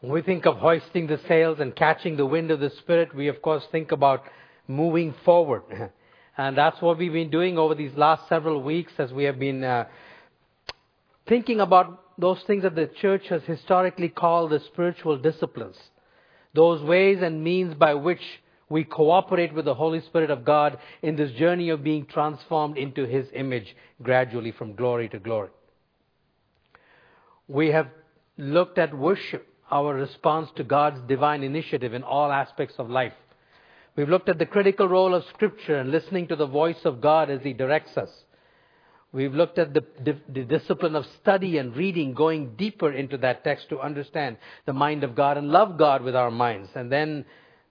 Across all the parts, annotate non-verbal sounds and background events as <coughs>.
When we think of hoisting the sails and catching the wind of the Spirit, we of course think about moving forward. <laughs> And that's what we've been doing over these last several weeks as we have been uh, thinking about those things that the church has historically called the spiritual disciplines. Those ways and means by which we cooperate with the Holy Spirit of God in this journey of being transformed into His image gradually from glory to glory. We have looked at worship, our response to God's divine initiative in all aspects of life. We've looked at the critical role of Scripture and listening to the voice of God as He directs us. We've looked at the, the, discipline of study and reading, going deeper into that text to understand the mind of God and love God with our minds. And then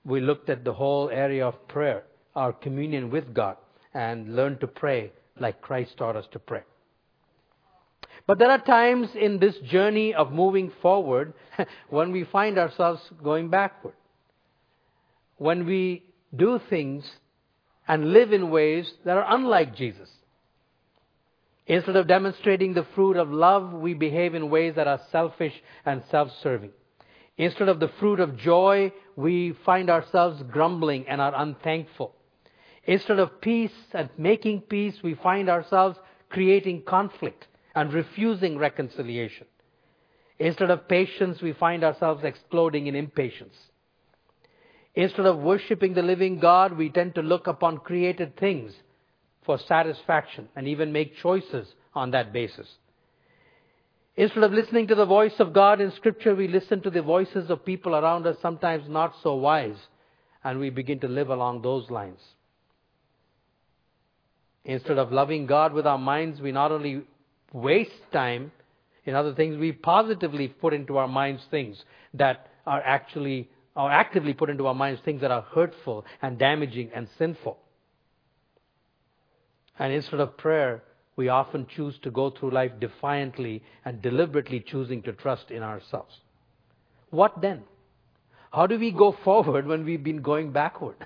we looked at the whole area of prayer, our communion with God, and learned to pray like Christ taught us to pray. But there are times in this journey of moving forward <laughs> when we find ourselves going backward. When we do things and live in ways that are unlike Jesus. Instead of demonstrating the fruit of love, we behave in ways that are selfish and self serving. Instead of the fruit of joy, we find ourselves grumbling and are unthankful. Instead of peace and making peace, we find ourselves creating conflict and refusing reconciliation. Instead of patience, we find ourselves exploding in impatience. Instead of worshiping the living God, we tend to look upon created things for satisfaction and even make choices on that basis. Instead of listening to the voice of God in Scripture, we listen to the voices of people around us, sometimes not so wise, and we begin to live along those lines. Instead of loving God with our minds, we not only waste time in other things, we positively put into our minds things that are actually or actively put into our minds things that are hurtful and damaging and sinful. And instead of prayer, we often choose to go through life defiantly and deliberately choosing to trust in ourselves. What then? How do we go <laughs> forward when we've been going backward?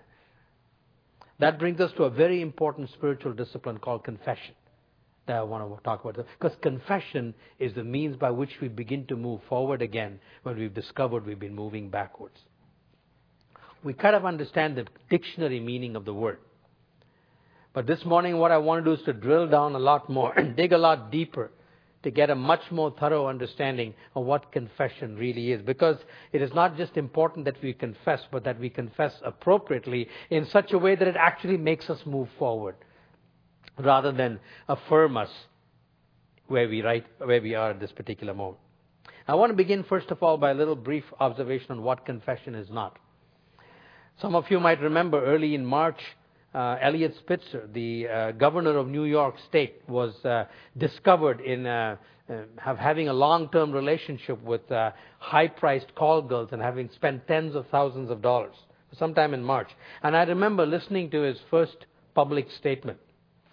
That brings us to a very important spiritual discipline called confession that I want to talk about. Because confession is the means by which we begin to move forward again when we've discovered we've been moving backwards we kind of understand the dictionary meaning of the word. But this morning, what I want to do is to drill down a lot more and <clears throat> dig a lot deeper to get a much more thorough understanding of what confession really is. Because it is not just important that we confess, but that we confess appropriately in such a way that it actually makes us move forward rather than affirm us where we, right, where we are at this particular moment. I want to begin, first of all, by a little brief observation on what confession is not. Some of you might remember early in March, uh, Eliot Spitzer, the uh, governor of New York State, was uh, discovered in uh, uh, having a long-term relationship with uh, high-priced call girls and having spent tens of thousands of dollars sometime in March. And I remember listening to his first public statement.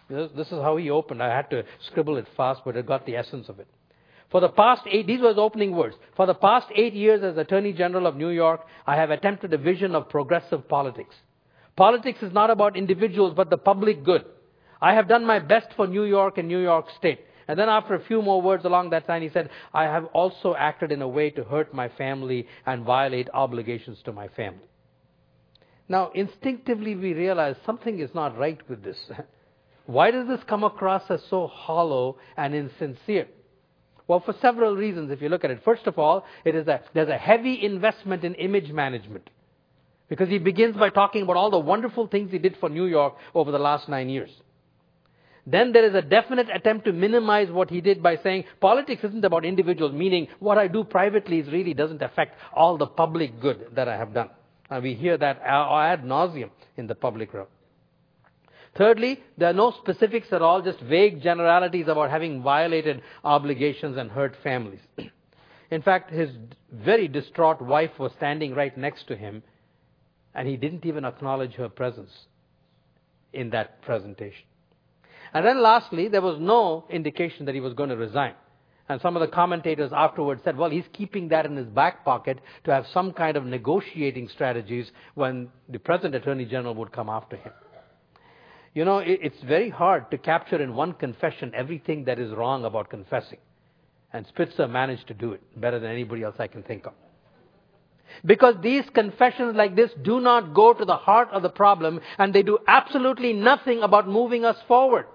This, is how he opened. I had to scribble it fast, but it got the essence of it. For the past eight, these were his opening words. For the past eight years as Attorney General of New York, I have attempted a vision of progressive politics. Politics is not about individuals, but the public good. I have done my best for New York and New York State. And then after a few more words along that line, he said, I have also acted in a way to hurt my family and violate obligations to my family. Now, instinctively we realize something is not right with this. <laughs> Why does this come across as so hollow and insincere? Well, for several reasons, if you look at it. First of all, it is there's a heavy investment in image management. Because he begins by talking about all the wonderful things he did for New York over the last nine years. Then there is a definite attempt to minimize what he did by saying politics isn't about individuals, meaning what I do privately really doesn't affect all the public good that I have done. And we hear that uh, ad nauseum in the public realm. Thirdly, there are no specifics at all, just vague generalities about having violated obligations and hurt families. <clears throat> In fact, his very distraught wife was standing right next to him, and he didn't even acknowledge her presence in that presentation. And then lastly, there was no indication that he was going to resign. And some of the commentators afterwards said, well, he's keeping that in his back pocket to have some kind of negotiating strategies when the present Attorney General would come after him. You know, it's very hard to capture in one confession everything that is wrong about confessing. And Spitzer managed to do it better than anybody else I can think of. Because these confessions like this do not go to the heart of the problem and they do absolutely nothing about moving us forward.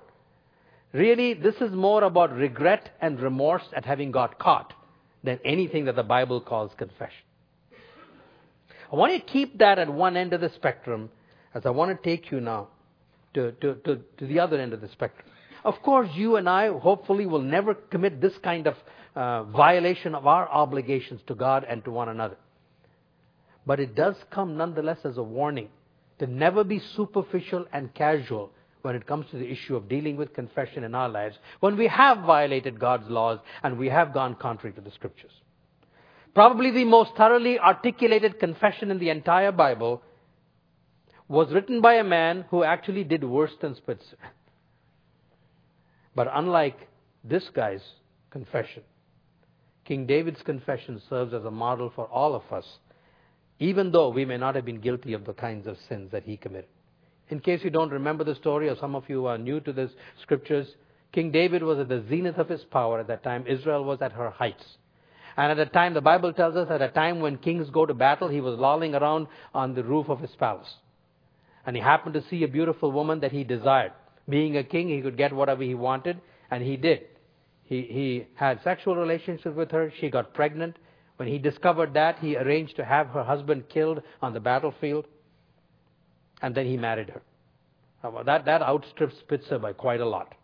Really, this is more about regret and remorse at having got caught than anything that the Bible calls confession. I want you to keep that at one end of the spectrum as I want to take you now to, to, to, to the other end of the spectrum. Of course, you and I hopefully will never commit this kind of uh, violation of our obligations to God and to one another. But it does come nonetheless as a warning to never be superficial and casual when it comes to the issue of dealing with confession in our lives when we have violated God's laws and we have gone contrary to the scriptures. Probably the most thoroughly articulated confession in the entire Bible was written by a man who actually did worse than Spitzer. But unlike this guy's confession, King David's confession serves as a model for all of us, even though we may not have been guilty of the kinds of sins that he committed. In case you don't remember the story, or some of you are new to the scriptures, King David was at the zenith of his power at that time. Israel was at her heights. And at the time, the Bible tells us, at a time when kings go to battle, he was lolling around on the roof of his palace. And he happened to see a beautiful woman that he desired. Being a king, he could get whatever he wanted, and he did. He, he had sexual relations with her. She got pregnant. When he discovered that, he arranged to have her husband killed on the battlefield. And then he married her. That, that outstrips Spitzer by quite a lot.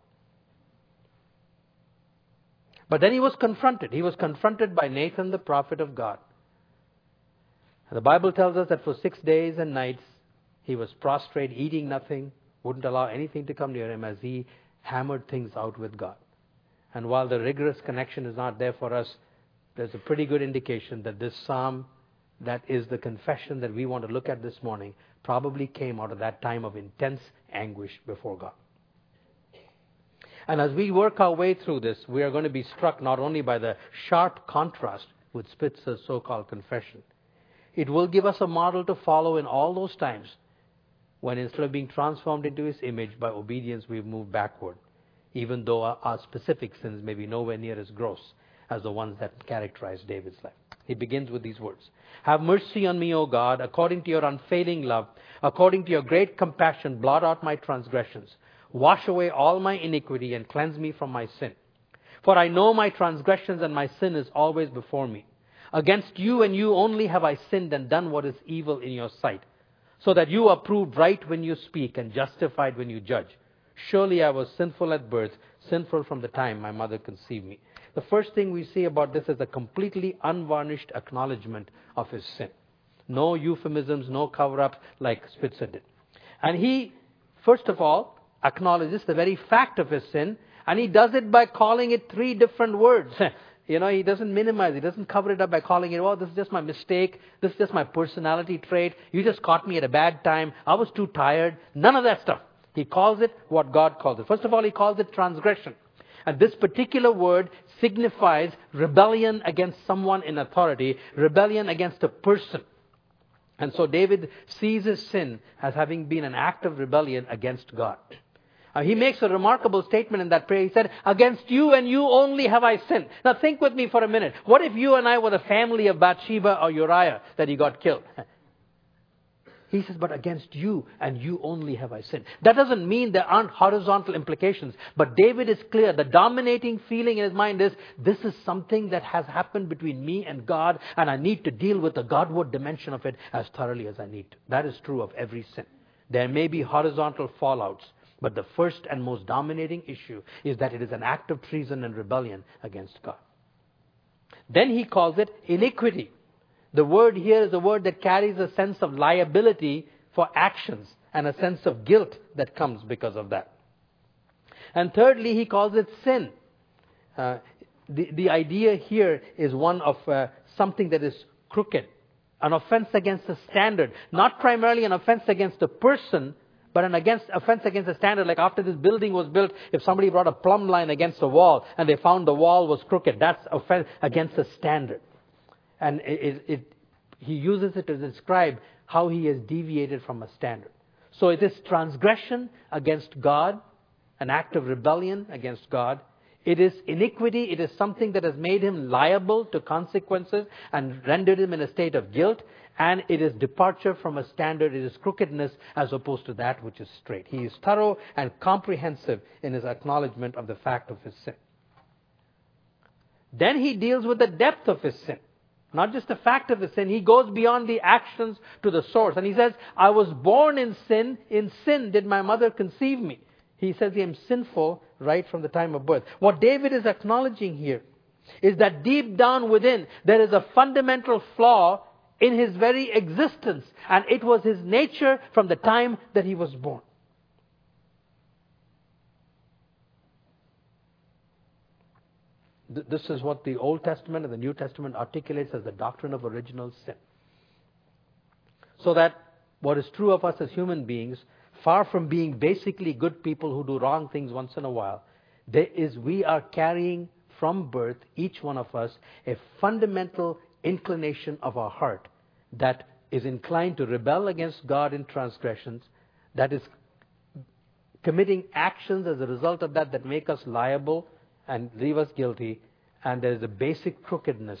But then he was confronted. He was confronted by Nathan, the prophet of God. And the Bible tells us that for six days and nights, he was prostrate, eating nothing, wouldn't allow anything to come near him as he hammered things out with God. And while the rigorous connection is not there for us, there's a pretty good indication that this psalm, that is the confession that we want to look at this morning, probably came out of that time of intense anguish before God. And as we work our way through this, we are going to be struck not only by the sharp contrast with Spitzer's so called confession, it will give us a model to follow in all those times when instead of being transformed into his image by obedience, we've moved backward, even though our, our specific sins may be nowhere near as gross as the ones that characterize David's life. He begins with these words Have mercy on me, O God, according to your unfailing love, according to your great compassion, blot out my transgressions. Wash away all my iniquity and cleanse me from my sin. For I know my transgressions and my sin is always before me. Against you and you only have I sinned and done what is evil in your sight so that you are proved right when you speak and justified when you judge. Surely I was sinful at birth, sinful from the time my mother conceived me. The first thing we see about this is a completely unvarnished acknowledgement of his sin. No euphemisms, no cover ups like Spitzer did. And he, first of all, acknowledges the very fact of his sin, and he does it by calling it three different words. <laughs> You know, he doesn't minimize. He doesn't cover it up by calling it, oh, this is just my mistake. This is just my personality trait. You just caught me at a bad time. I was too tired. None of that stuff. He calls it what God calls it. First of all, he calls it transgression. And this particular word signifies rebellion against someone in authority, rebellion against a person. And so David sees his sin as having been an act of rebellion against God. Uh, he makes a remarkable statement in that prayer. He said, Against you and you only have I sinned. Now think with me for a minute. What if you and I were the family of Bathsheba or Uriah that he got killed? <laughs> He says, but against you and you only have I sinned. That doesn't mean there aren't horizontal implications. But David is clear. The dominating feeling in his mind is, this is something that has happened between me and God, and I need to deal with the Godward dimension of it as thoroughly as I need to. That is true of every sin. There may be horizontal fallouts, but the first and most dominating issue is that it is an act of treason and rebellion against God. Then he calls it iniquity. The word here is a word that carries a sense of liability for actions and a sense of guilt that comes because of that. And thirdly, he calls it sin. Uh, the, the idea here is one of uh, something that is crooked, an offense against a standard, not primarily an offense against a person, but an against, offense against the standard, like after this building was built, if somebody brought a plumb line against the wall and they found the wall was crooked, that's offense against the standard. And it, it, he uses it to describe how he has deviated from a standard. So it is transgression against God, an act of rebellion against God. It is iniquity. It is something that has made him liable to consequences and rendered him in a state of guilt. And it is departure from a standard. It is crookedness as opposed to that which is straight. He is thorough and comprehensive in his acknowledgement of the fact of his sin. Then he deals with the depth of his sin. Not just the fact of the sin. He goes beyond the actions to the source. And he says, I was born in sin. In sin did my mother conceive me. He says, I am sinful right from the time of birth. What David is acknowledging here is that deep down within, there is a fundamental flaw in his very existence. And it was his nature from the time that he was born. This is what the Old Testament and the New Testament articulates as the doctrine of original sin. So that what is true of us as human beings, far from being basically good people who do wrong things once in a while, there is we are carrying from birth, each one of us, a fundamental inclination of our heart that is inclined to rebel against God in transgressions, that is committing actions as a result of that that make us liable and leave us guilty, and there is a basic crookedness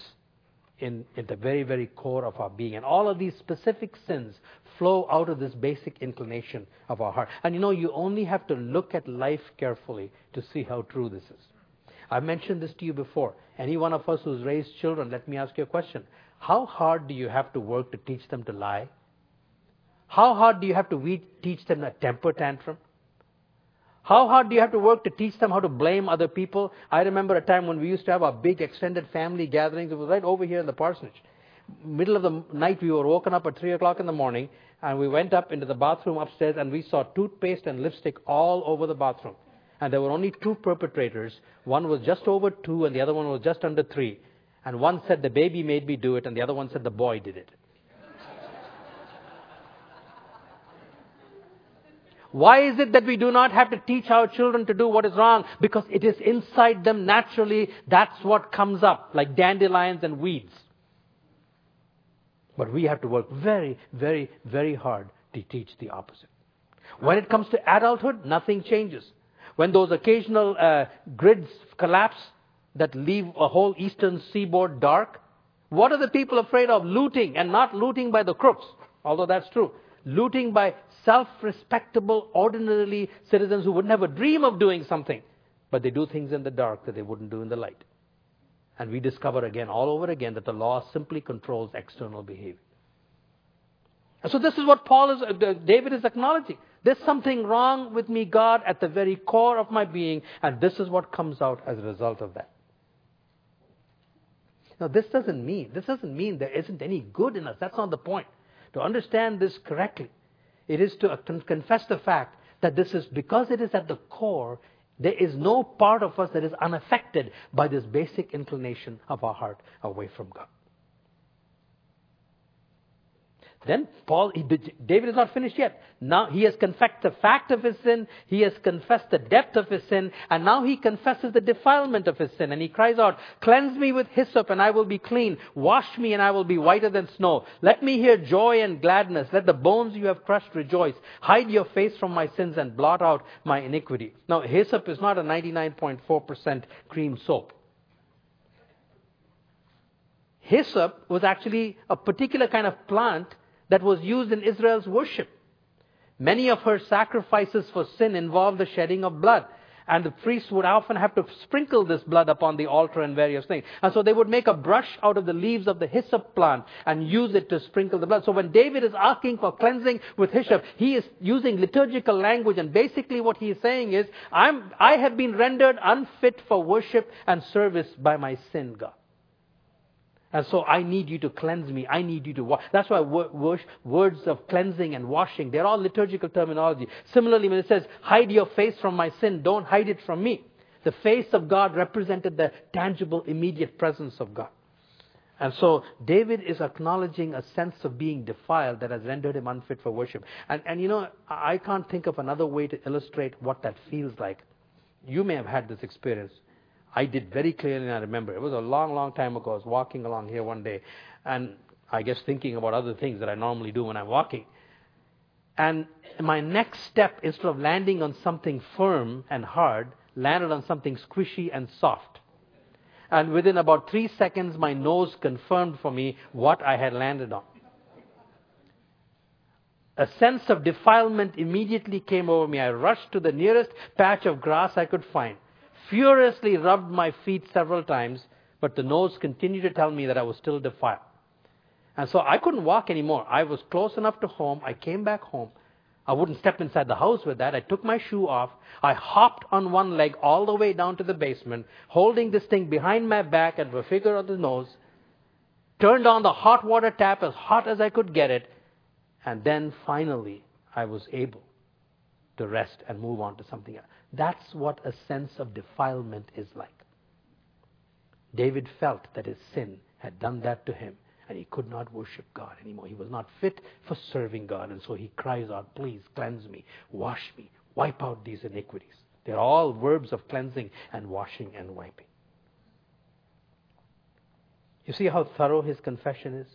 in, in the very, very core of our being. And all of these specific sins flow out of this basic inclination of our heart. And you know, you only have to look at life carefully to see how true this is. I've mentioned this to you before. Any one of us who's raised children, let me ask you a question. How hard do you have to work to teach them to lie? How hard do you have to teach them a temper tantrum? How hard do you have to work to teach them how to blame other people? I remember a time when we used to have our big extended family gatherings. It was right over here in the parsonage. Middle of the night, we were woken up at 3 o'clock in the morning, and we went up into the bathroom upstairs, and we saw toothpaste and lipstick all over the bathroom. And there were only two perpetrators. One was just over two, and the other one was just under three. And one said, The baby made me do it, and the other one said, The boy did it. Why is it that we do not have to teach our children to do what is wrong? Because it is inside them naturally. That's what comes up, like dandelions and weeds. But we have to work very, very, very hard to teach the opposite. When it comes to adulthood, nothing changes. When those occasional uh, grids collapse that leave a whole eastern seaboard dark, what are the people afraid of? Looting, and not looting by the crooks, although that's true. Looting by self-respectable, ordinarily citizens who would never dream of doing something, but they do things in the dark that they wouldn't do in the light. And we discover again, all over again, that the law simply controls external behavior. And so this is what Paul is, uh, David is acknowledging. There's something wrong with me, God, at the very core of my being, and this is what comes out as a result of that. Now, this doesn't mean, this doesn't mean there isn't any good in us. That's not the point. To understand this correctly, it is to uh, confess the fact that this is because it is at the core, there is no part of us that is unaffected by this basic inclination of our heart away from God. Then Paul, David is not finished yet. Now he has confessed the fact of his sin, he has confessed the depth of his sin, and now he confesses the defilement of his sin. And he cries out, Cleanse me with hyssop, and I will be clean. Wash me, and I will be whiter than snow. Let me hear joy and gladness. Let the bones you have crushed rejoice. Hide your face from my sins and blot out my iniquity. Now, hyssop is not a 99.4% cream soap hyssop was actually a particular kind of plant that was used in Israel's worship. Many of her sacrifices for sin involved the shedding of blood. And the priests would often have to sprinkle this blood upon the altar and various things. And so they would make a brush out of the leaves of the hyssop plant and use it to sprinkle the blood. So when David is asking for cleansing with hyssop, he is using liturgical language. And basically what he is saying is, I'm, I have been rendered unfit for worship and service by my sin, God. And so I need you to cleanse me. I need you to wash. That's why words of cleansing and washing, they're all liturgical terminology. Similarly, when it says, hide your face from my sin, don't hide it from me. The face of God represented the tangible, immediate presence of God. And so David is acknowledging a sense of being defiled that has rendered him unfit for worship. And, and you know, I can't think of another way to illustrate what that feels like. You may have had this experience. I did very clearly, and I remember it was a long, long time ago. I was walking along here one day, and I guess thinking about other things that I normally do when I'm walking. And my next step, instead of landing on something firm and hard, landed on something squishy and soft. And within about three seconds, my nose confirmed for me what I had landed on. A sense of defilement immediately came over me. I rushed to the nearest patch of grass I could find, furiously rubbed my feet several times, but the nose continued to tell me that I was still defiled. And so I couldn't walk anymore. I was close enough to home. I came back home. I wouldn't step inside the house with that. I took my shoe off. I hopped on one leg all the way down to the basement, holding this thing behind my back and a figure of the nose, turned on the hot water tap as hot as I could get it, and then finally, I was able to rest and move on to something else. That's what a sense of defilement is like. David felt that his sin had done that to him, and he could not worship God anymore. He was not fit for serving God, and so he cries out, Please cleanse me, wash me, wipe out these iniquities. They're all verbs of cleansing and washing and wiping. You see how thorough his confession is?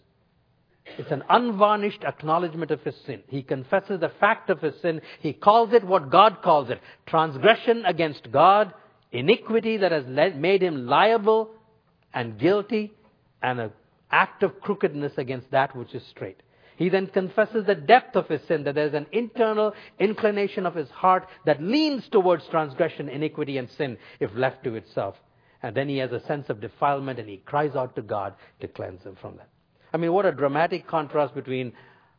It's an unvarnished acknowledgement of his sin. He confesses the fact of his sin. He calls it what God calls it transgression against God, iniquity that has made him liable and guilty, and an act of crookedness against that which is straight. He then confesses the depth of his sin, that there's an internal inclination of his heart that leans towards transgression, iniquity, and sin if left to itself. And then he has a sense of defilement and he cries out to God to cleanse him from that. I mean, what a dramatic contrast between,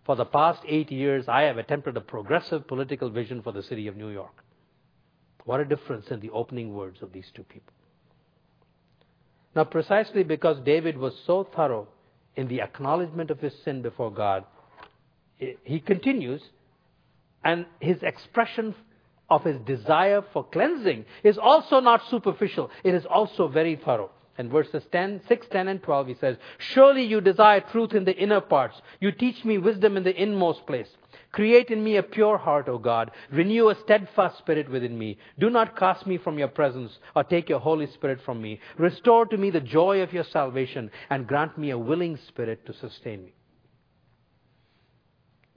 for the past eight years, I have attempted a progressive political vision for the city of New York. What a difference in the opening words of these two people. Now, precisely because David was so thorough in the acknowledgement of his sin before God, he continues, and his expression of his desire for cleansing is also not superficial. It is also very thorough. In verses 10, 6, 10, and 12, he says, Surely you desire truth in the inner parts. You teach me wisdom in the inmost place. Create in me a pure heart, O God. Renew a steadfast spirit within me. Do not cast me from your presence or take your Holy Spirit from me. Restore to me the joy of your salvation and grant me a willing spirit to sustain me.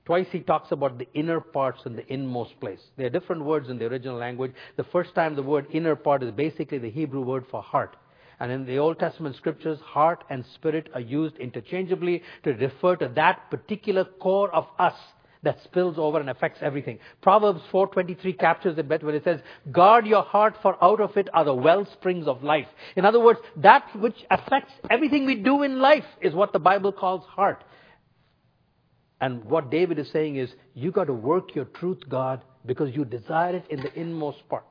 Twice he talks about the inner parts and the inmost place. There are different words in the original language. The first time the word inner part is basically the Hebrew word for heart. And in the Old Testament scriptures, heart and spirit are used interchangeably to refer to that particular core of us that spills over and affects everything. Proverbs 4:23 captures it better when it says, "Guard your heart, for out of it are the well springs of life." In other words, that which affects everything we do in life is what the Bible calls heart. And what David is saying is, you got to work your truth, God, because you desire it in the inmost part.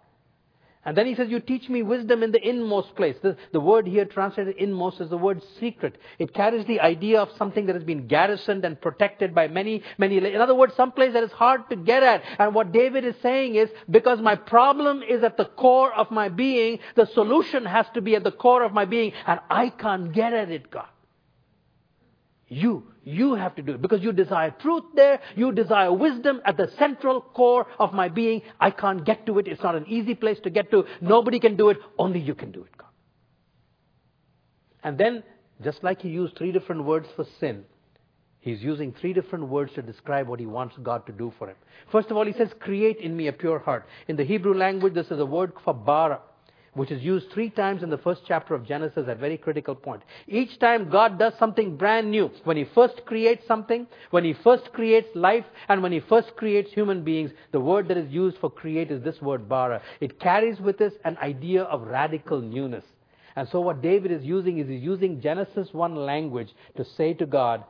And then he says, You teach me wisdom in the inmost place. The, the, word here translated inmost is the word secret. It carries the idea of something that has been garrisoned and protected by many, many. In other words, some place that is hard to get at. And what David is saying is, because my problem is at the core of my being, the solution has to be at the core of my being, and I can't get at it, God. You, you have to do it because you desire truth there. You desire wisdom at the central core of my being. I can't get to it. It's not an easy place to get to. Nobody can do it. Only you can do it, God. And then, just like he used three different words for sin, he's using three different words to describe what he wants God to do for him. First of all, he says, create in me a pure heart. In the Hebrew language, this is a word for bara which is used three times in the first chapter of Genesis at very critical point. Each time God does something brand new. When He first creates something, when He first creates life, and when He first creates human beings, the word that is used for create is this word bara. It carries with it an idea of radical newness. And so what David is using is he's using Genesis 1 language to say to God,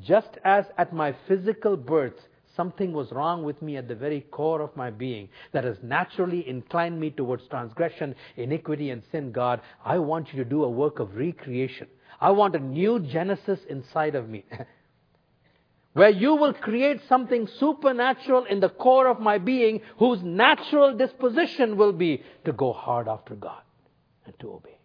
just as at my physical birth something was wrong with me at the very core of my being that has naturally inclined me towards transgression, iniquity, and sin, God, I want you to do a work of recreation. I want a new Genesis inside of me. <laughs> where you will create something supernatural in the core of my being whose natural disposition will be to go hard after God and to obey.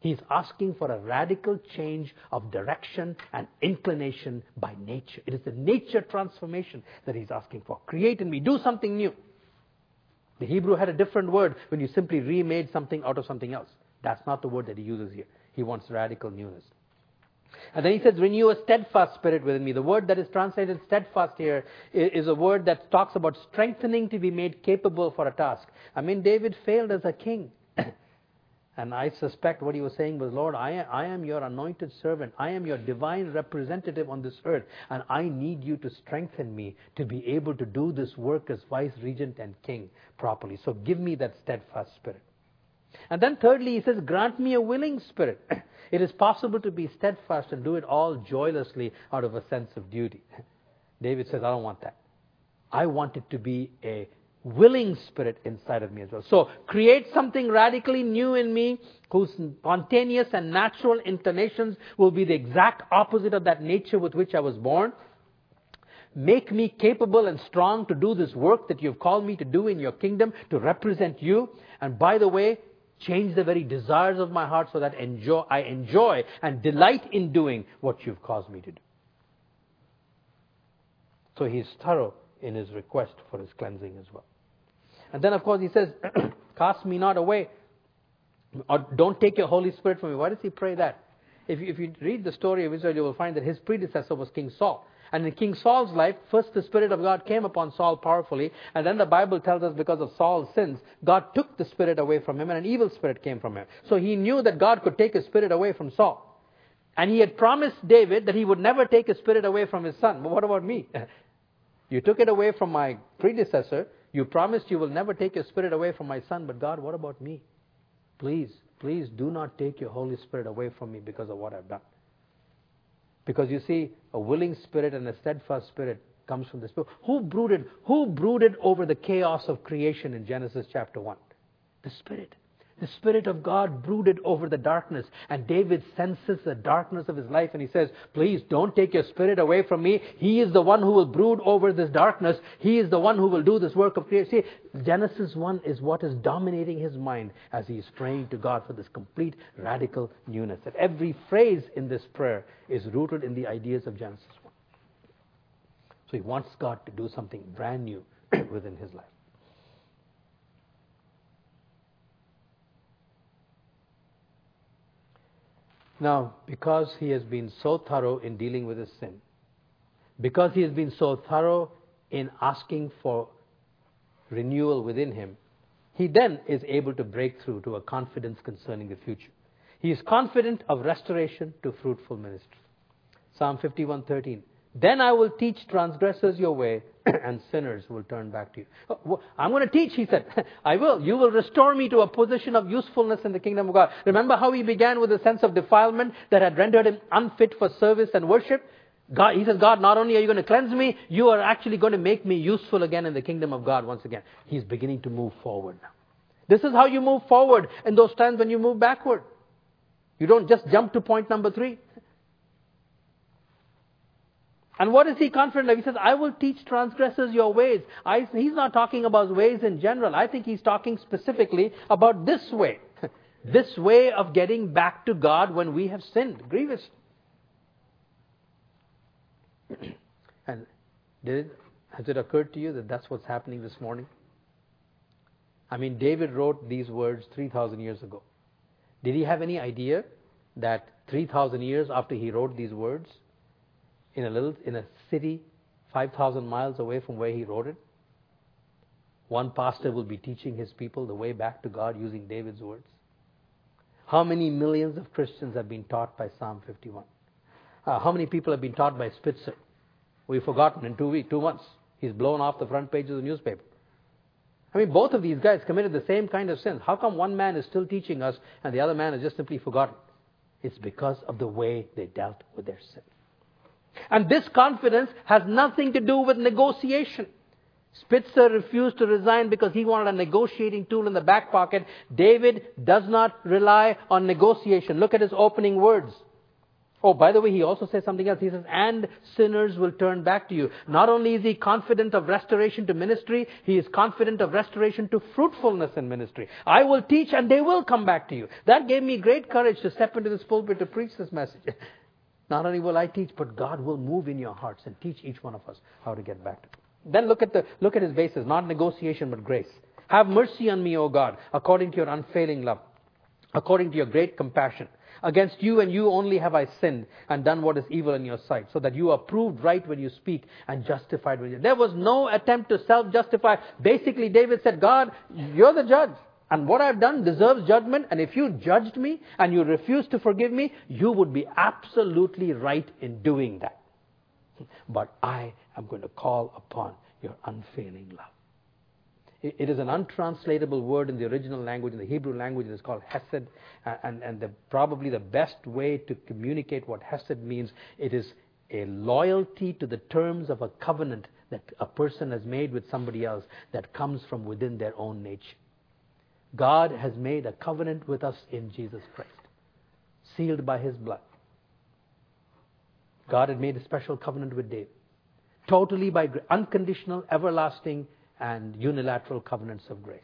He's asking for a radical change of direction and inclination by nature. It is the nature transformation that he's asking for. Create in me, do something new. The Hebrew had a different word when you simply remade something out of something else. That's not the word that he uses here. He wants radical newness. And then he says, renew a steadfast spirit within me. The word that is translated steadfast here is a word that talks about strengthening to be made capable for a task. I mean, David failed as a king. And I suspect what he was saying was, Lord, I, I am your anointed servant. I am your divine representative on this earth. And I need you to strengthen me to be able to do this work as vice regent and king properly. So give me that steadfast spirit. And then thirdly, he says, grant me a willing spirit. <clears throat> It is possible to be steadfast and do it all joylessly out of a sense of duty. <laughs> David says, I don't want that. I want it to be a willing spirit inside of me as well. So create something radically new in me whose spontaneous and natural inclinations will be the exact opposite of that nature with which I was born. Make me capable and strong to do this work that you've called me to do in your kingdom, to represent you. And by the way, Change the very desires of my heart so that enjoy, I enjoy and delight in doing what you've caused me to do. So he's thorough in his request for his cleansing as well. And then, of course, he says, <clears throat> Cast me not away, or don't take your Holy Spirit from me. Why does he pray that? If you, if you read the story of Israel, you will find that his predecessor was King Saul. And in King Saul's life, first the Spirit of God came upon Saul powerfully, and then the Bible tells us because of Saul's sins, God took the Spirit away from him, and an evil spirit came from him. So he knew that God could take his Spirit away from Saul. And he had promised David that he would never take his Spirit away from his son. But what about me? <laughs> you took it away from my predecessor. You promised you will never take your Spirit away from my son. But God, what about me? Please, please do not take your Holy Spirit away from me because of what I've done. Because you see, a willing spirit and a steadfast spirit comes from the Spirit. Who brooded, who brooded over the chaos of creation in Genesis chapter 1? The Spirit. The Spirit of God brooded over the darkness, and David senses the darkness of his life, and he says, Please don't take your Spirit away from me. He is the one who will brood over this darkness. He is the one who will do this work of creation. See, Genesis 1 is what is dominating his mind as he is praying to God for this complete radical newness. That every phrase in this prayer is rooted in the ideas of Genesis 1. So he wants God to do something brand new <clears throat> within his life. Now, because he has been so thorough in dealing with his sin, because he has been so thorough in asking for renewal within him, he then is able to break through to a confidence concerning the future. He is confident of restoration to fruitful ministry. Psalm 51:13. Then I will teach transgressors your way, <clears throat> and sinners will turn back to you. Oh, I'm going to teach, he said. <laughs> I will. You will restore me to a position of usefulness in the kingdom of God. Remember how he began with a sense of defilement that had rendered him unfit for service and worship? God, he says, God, not only are you going to cleanse me, you are actually going to make me useful again in the kingdom of God once again. He's beginning to move forward now. This is how you move forward in those times when you move backward. You don't just jump to point number three. And what is he confident of? He says, I will teach transgressors your ways. I, he's not talking about ways in general. I think he's talking specifically about this way. <laughs> this way of getting back to God when we have sinned grievously. <clears throat> and did it, has it occurred to you that that's what's happening this morning? I mean, David wrote these words 3,000 years ago. Did he have any idea that 3,000 years after he wrote these words, in a little in a city 5,000 miles away from where he wrote it. One pastor will be teaching his people the way back to God using David's words. How many millions of Christians have been taught by Psalm 51? Uh, how many people have been taught by Spitzer? We've forgotten in two weeks, two months. He's blown off the front page of the newspaper. I mean, both of these guys committed the same kind of sins. How come one man is still teaching us and the other man has just simply forgotten? It's because of the way they dealt with their sin. And this confidence has nothing to do with negotiation. Spitzer refused to resign because he wanted a negotiating tool in the back pocket. David does not rely on negotiation. Look at his opening words. Oh, by the way, he also says something else. He says, and sinners will turn back to you. Not only is he confident of restoration to ministry, he is confident of restoration to fruitfulness in ministry. I will teach and they will come back to you. That gave me great courage to step into this pulpit to preach this message. <laughs> Not only will I teach, but God will move in your hearts and teach each one of us how to get back to Him. Then look at the look at his basis, not negotiation but grace. Have mercy on me, O God, according to your unfailing love, according to your great compassion. Against you and you only have I sinned and done what is evil in your sight, so that you are proved right when you speak and justified when you. There was no attempt to self justify. Basically, David said, God, you're the judge. And what I've done deserves judgment. And if you judged me and you refused to forgive me, you would be absolutely right in doing that. But I am going to call upon your unfailing love. It is an untranslatable word in the original language, in the Hebrew language. It is called Hesed. And, and the, probably the best way to communicate what Hesed means, it is a loyalty to the terms of a covenant that a person has made with somebody else that comes from within their own nature. God has made a covenant with us in Jesus Christ, sealed by his blood. God had made a special covenant with David, totally by unconditional, everlasting, and unilateral covenants of grace.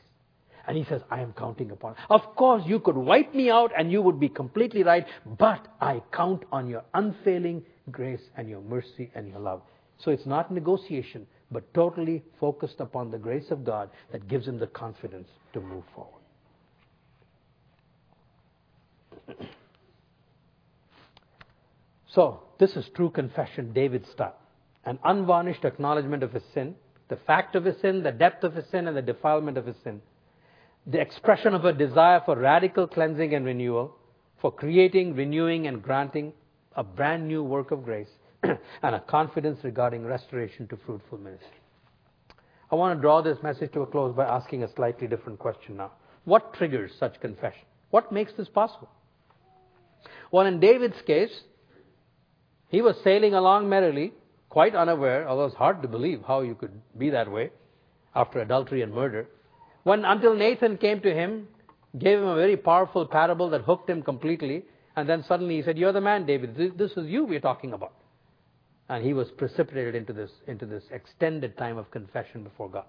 And he says, I am counting upon. Of course, you could wipe me out and you would be completely right, but I count on your unfailing grace and your mercy and your love. So it's not negotiation, but totally focused upon the grace of God that gives him the confidence to move forward. <coughs> So, this is true confession, David's style. An unvarnished acknowledgement of his sin, the fact of his sin, the depth of his sin, and the defilement of his sin. The expression of a desire for radical cleansing and renewal, for creating, renewing, and granting a brand new work of grace, <coughs> and a confidence regarding restoration to fruitful ministry. I want to draw this message to a close by asking a slightly different question now. What triggers such confession? What makes this possible? Well, in David's case, he was sailing along merrily, quite unaware, although it's hard to believe how you could be that way after adultery and murder. When until Nathan came to him, gave him a very powerful parable that hooked him completely, and then suddenly he said, You're the man, David. This is you we're talking about. And he was precipitated into this, into this extended time of confession before God.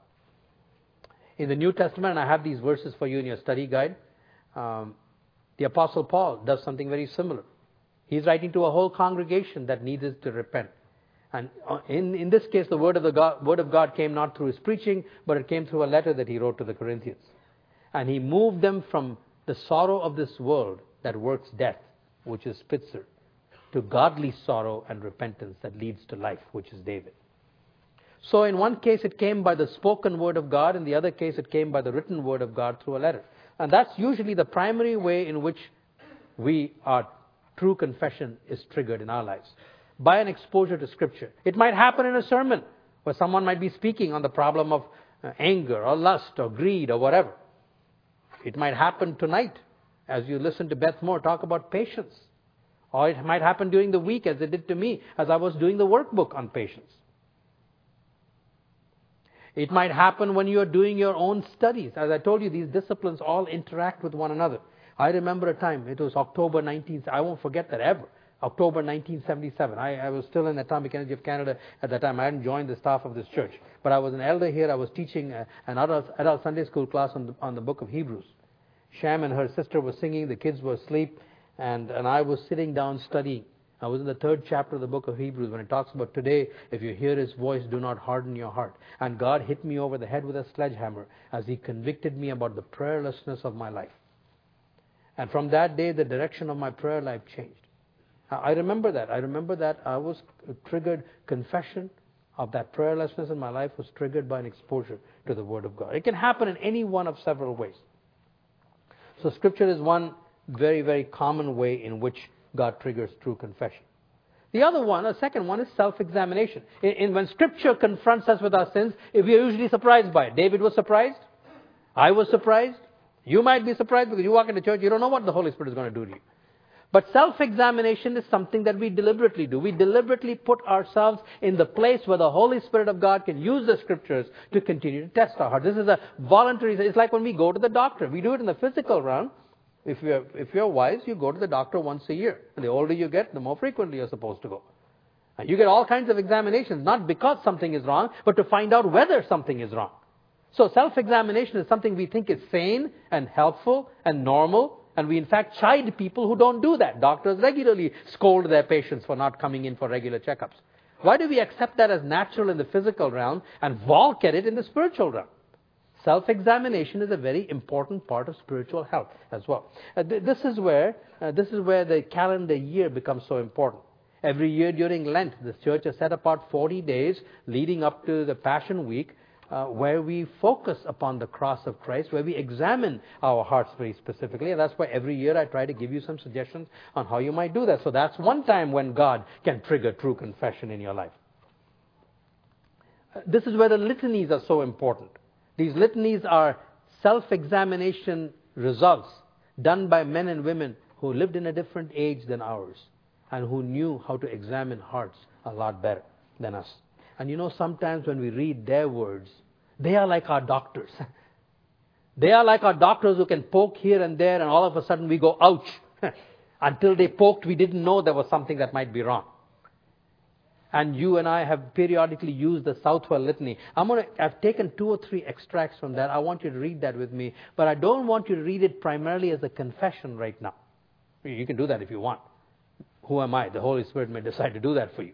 In the New Testament, and I have these verses for you in your study guide, um, the Apostle Paul does something very similar. He's writing to a whole congregation that needed to repent. And uh, in, in this case, the word of, the God, word of God came not through his preaching, but it came through a letter that he wrote to the Corinthians. And he moved them from the sorrow of this world that works death, which is Spitzer, to godly sorrow and repentance that leads to life, which is David. So in one case it came by the spoken word of God, in the other case it came by the written word of God through a letter. And that's usually the primary way in which we are true confession is triggered in our lives by an exposure to Scripture. It might happen in a sermon where someone might be speaking on the problem of uh, anger or lust or greed or whatever. It might happen tonight as you listen to Beth Moore talk about patience. Or it might happen during the week as it did to me as I was doing the workbook on patience. It might happen when you are doing your own studies. As I told you, these disciplines all interact with one another. I remember a time, it was October 19th, I won't forget that ever. October 1977. I, I, was still in Atomic Energy of Canada at that time. I hadn't joined the staff of this church. But I was an elder here. I was teaching uh, an adult, adult Sunday school class on the, on the book of Hebrews. Sham and her sister were singing, the kids were asleep, and, and I was sitting down studying. I was in the third chapter of the book of Hebrews when it talks about today, if you hear his voice, do not harden your heart. And God hit me over the head with a sledgehammer as he convicted me about the prayerlessness of my life. And from that day, the direction of my prayer life changed. I remember that. I remember that I was triggered, confession of that prayerlessness in my life was triggered by an exposure to the Word of God. It can happen in any one of several ways. So, Scripture is one very, very common way in which God triggers true confession. The other one, a second one, is self-examination. In, in, when Scripture confronts us with our sins, we are usually surprised by it. David was surprised. I was surprised. You might be surprised because you walk into church, you don't know what the Holy Spirit is going to do to you. But self-examination is something that we deliberately do. We deliberately put ourselves in the place where the Holy Spirit of God can use the scriptures to continue to test our heart. This is a voluntary, it's like when we go to the doctor. We do it in the physical realm. If you're, if you're wise, you go to the doctor once a year. And the older you get, the more frequently you're supposed to go. And you get all kinds of examinations, not because something is wrong, but to find out whether something is wrong. So self-examination is something we think is sane and helpful and normal and we in fact chide people who don't do that. Doctors regularly scold their patients for not coming in for regular checkups. Why do we accept that as natural in the physical realm and balk at it in the spiritual realm? Self examination is a very important part of spiritual health as well. Uh, th- this, is where, uh, this is where the calendar year becomes so important. Every year during Lent, the church has set apart 40 days leading up to the Passion Week uh, where we focus upon the cross of Christ, where we examine our hearts very specifically. And that's why every year I try to give you some suggestions on how you might do that. So that's one time when God can trigger true confession in your life. Uh, this is where the litanies are so important. These litanies are self examination results done by men and women who lived in a different age than ours and who knew how to examine hearts a lot better than us. And you know, sometimes when we read their words, they are like our doctors. <laughs> they are like our doctors who can poke here and there, and all of a sudden we go, ouch. <laughs> Until they poked, we didn't know there was something that might be wrong. And you and I have periodically used the Southwell Litany. I'm gonna, I've taken two or three extracts from that. I want you to read that with me. But I don't want you to read it primarily as a confession right now. You can do that if you want. Who am I? The Holy Spirit may decide to do that for you.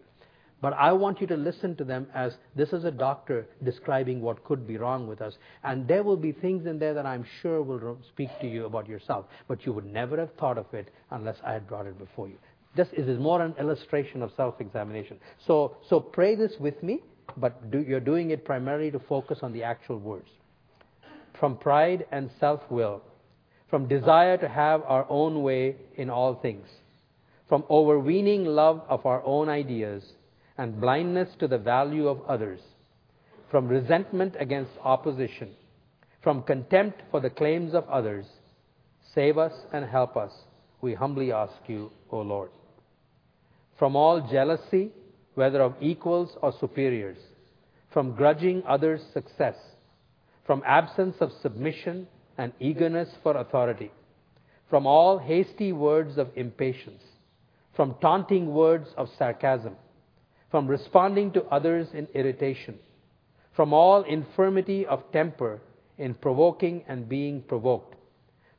But I want you to listen to them as this is a doctor describing what could be wrong with us. And there will be things in there that I'm sure will speak to you about yourself. But you would never have thought of it unless I had brought it before you. This is more an illustration of self-examination. So, so pray this with me, but do, you're doing it primarily to focus on the actual words. From pride and self-will, from desire to have our own way in all things, from overweening love of our own ideas, and blindness to the value of others, from resentment against opposition, from contempt for the claims of others, save us and help us, we humbly ask you, O Lord. From all jealousy, whether of equals or superiors, from grudging others' success, from absence of submission and eagerness for authority, from all hasty words of impatience, from taunting words of sarcasm, from responding to others in irritation, from all infirmity of temper in provoking and being provoked,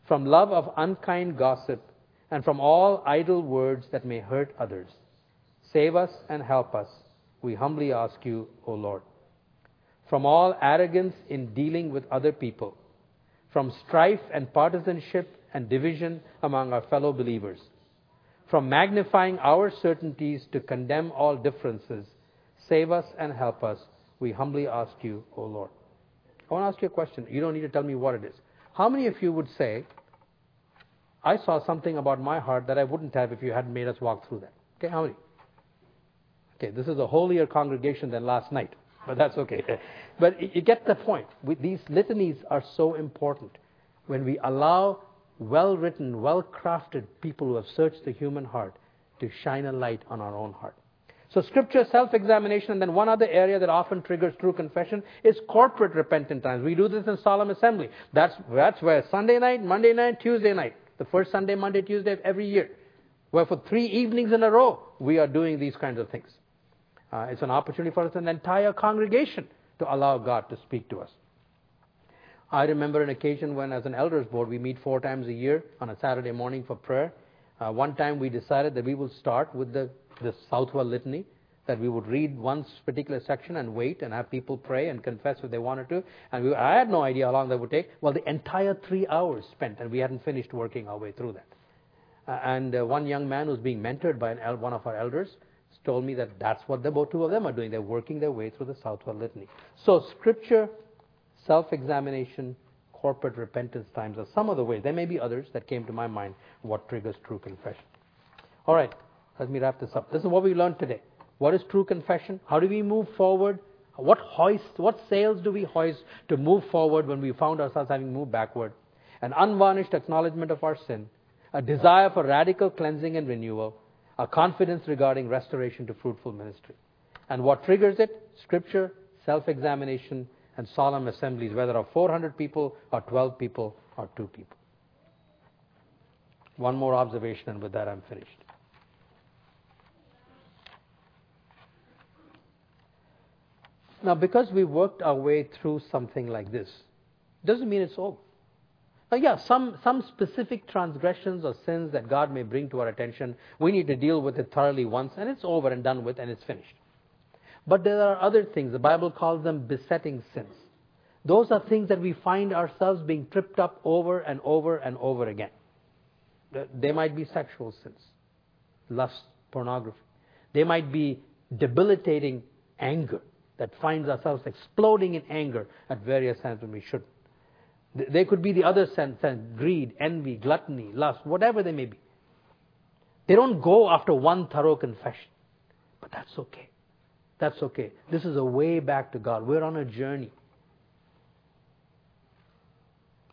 from love of unkind gossip, and from all idle words that may hurt others. Save us and help us, we humbly ask you, O Lord. From all arrogance in dealing with other people, from strife and partisanship and division among our fellow believers from magnifying our certainties to condemn all differences. Save us and help us. We humbly ask you, O Lord. I want to ask you a question. You don't need to tell me what it is. How many of you would say, I saw something about my heart that I wouldn't have if you hadn't made us walk through that? Okay, how many? Okay, this is a holier congregation than last night, but that's okay. But you get the point. These litanies are so important. When we allow well written, well crafted people who have searched the human heart to shine a light on our own heart. So, scripture, self examination, and then one other area that often triggers true confession is corporate repentant times. We do this in solemn assembly. That's, that's where Sunday night, Monday night, Tuesday night, the first Sunday, Monday, Tuesday of every year, where for three evenings in a row we are doing these kinds of things. Uh, it's an opportunity for us, an entire congregation, to allow God to speak to us. I remember an occasion when, as an elders board, we meet four times a year on a Saturday morning for prayer. Uh, one time we decided that we will start with the, the Southwell Litany, that we would read one particular section and wait and have people pray and confess if they wanted to. And we, I had no idea how long that would take. Well, the entire three hours spent, and we hadn't finished working our way through that. Uh, and uh, one young man who's being mentored by el- one of our elders told me that that's what the two of them are doing. They're working their way through the Southwell Litany. So, Scripture self examination, corporate repentance times are some of the ways. There may be others that came to my mind what triggers true confession. All right, let me wrap this up. This is what we learned today. What is true confession? How do we move forward? What hoist, what sails do we hoist to move forward when we found ourselves having moved backward? An unvarnished acknowledgement of our sin, a desire for radical cleansing and renewal, a confidence regarding restoration to fruitful ministry. And what triggers it? Scripture, self examination, and solemn assemblies, whether of 400 people or 12 people or 2 people. One more observation, and with that I'm finished. Now, because we worked our way through something like this, doesn't mean it's over. Now, yeah, some, some specific transgressions or sins that God may bring to our attention, we need to deal with it thoroughly once, and it's over and done with, and it's finished. But there are other things. The Bible calls them besetting sins. Those are things that we find ourselves being tripped up over and over and over again. They might be sexual sins, lust, pornography. They might be debilitating anger that finds ourselves exploding in anger at various times when we shouldn't. They could be the other sense, greed, envy, gluttony, lust, whatever they may be. They don't go after one thorough confession. But that's okay. That's okay. This is a way back to God. We're on a journey.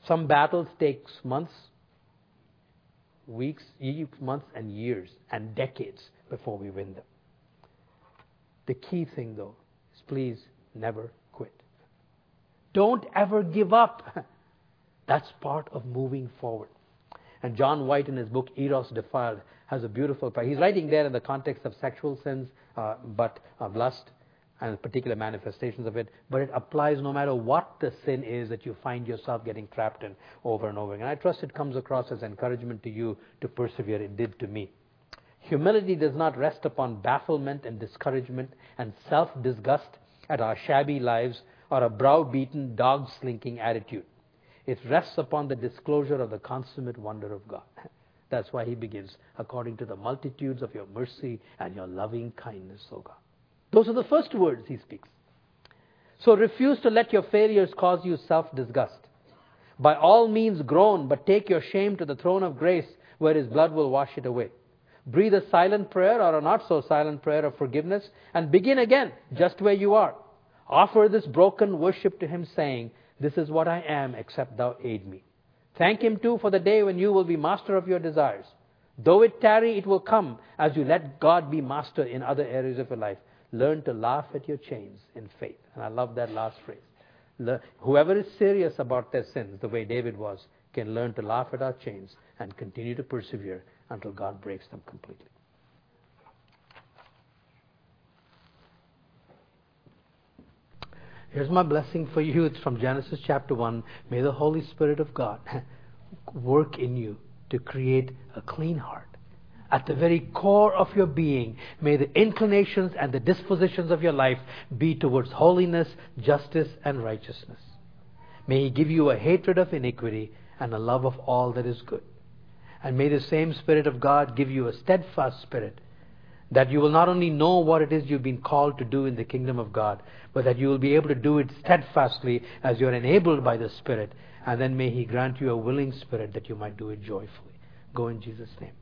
Some battles takes months, weeks, months and years and decades before we win them. The key thing though is please never quit. Don't ever give up. <laughs> That's part of moving forward. And John White in his book Eros Defiled has a beautiful He's writing there in the context of sexual sins, uh, but of lust and particular manifestations of it. But it applies no matter what the sin is that you find yourself getting trapped in over and over again. And I trust it comes across as encouragement to you to persevere. It did to me. Humility does not rest upon bafflement and discouragement and self disgust at our shabby lives or a brow-beaten, dog-slinking attitude. It rests upon the disclosure of the consummate wonder of God. <laughs> That's why he begins, according to the multitudes of your mercy and your loving kindness, O God. Those are the first words he speaks. So refuse to let your failures cause you self disgust. By all means groan, but take your shame to the throne of grace where his blood will wash it away. Breathe a silent prayer or a not so silent prayer of forgiveness and begin again just where you are. Offer this broken worship to him saying, This is what I am, except thou aid me. Thank him too for the day when you will be master of your desires. Though it tarry, it will come as you let God be master in other areas of your life. Learn to laugh at your chains in faith. And I love that last phrase. Whoever is serious about their sins, the way David was, can learn to laugh at our chains and continue to persevere until God breaks them completely. Here's my blessing for you. It's from Genesis chapter 1. May the Holy Spirit of God <laughs> work in you to create a clean heart. At the very core of your being, may the inclinations and the dispositions of your life be towards holiness, justice, and righteousness. May He give you a hatred of iniquity and a love of all that is good. And may the same Spirit of God give you a steadfast spirit that you will not only know what it is you've been called to do in the kingdom of God, but that you will be able to do it steadfastly as you are enabled by the Spirit. And then may He grant you a willing spirit that you might do it joyfully. Go in Jesus' name.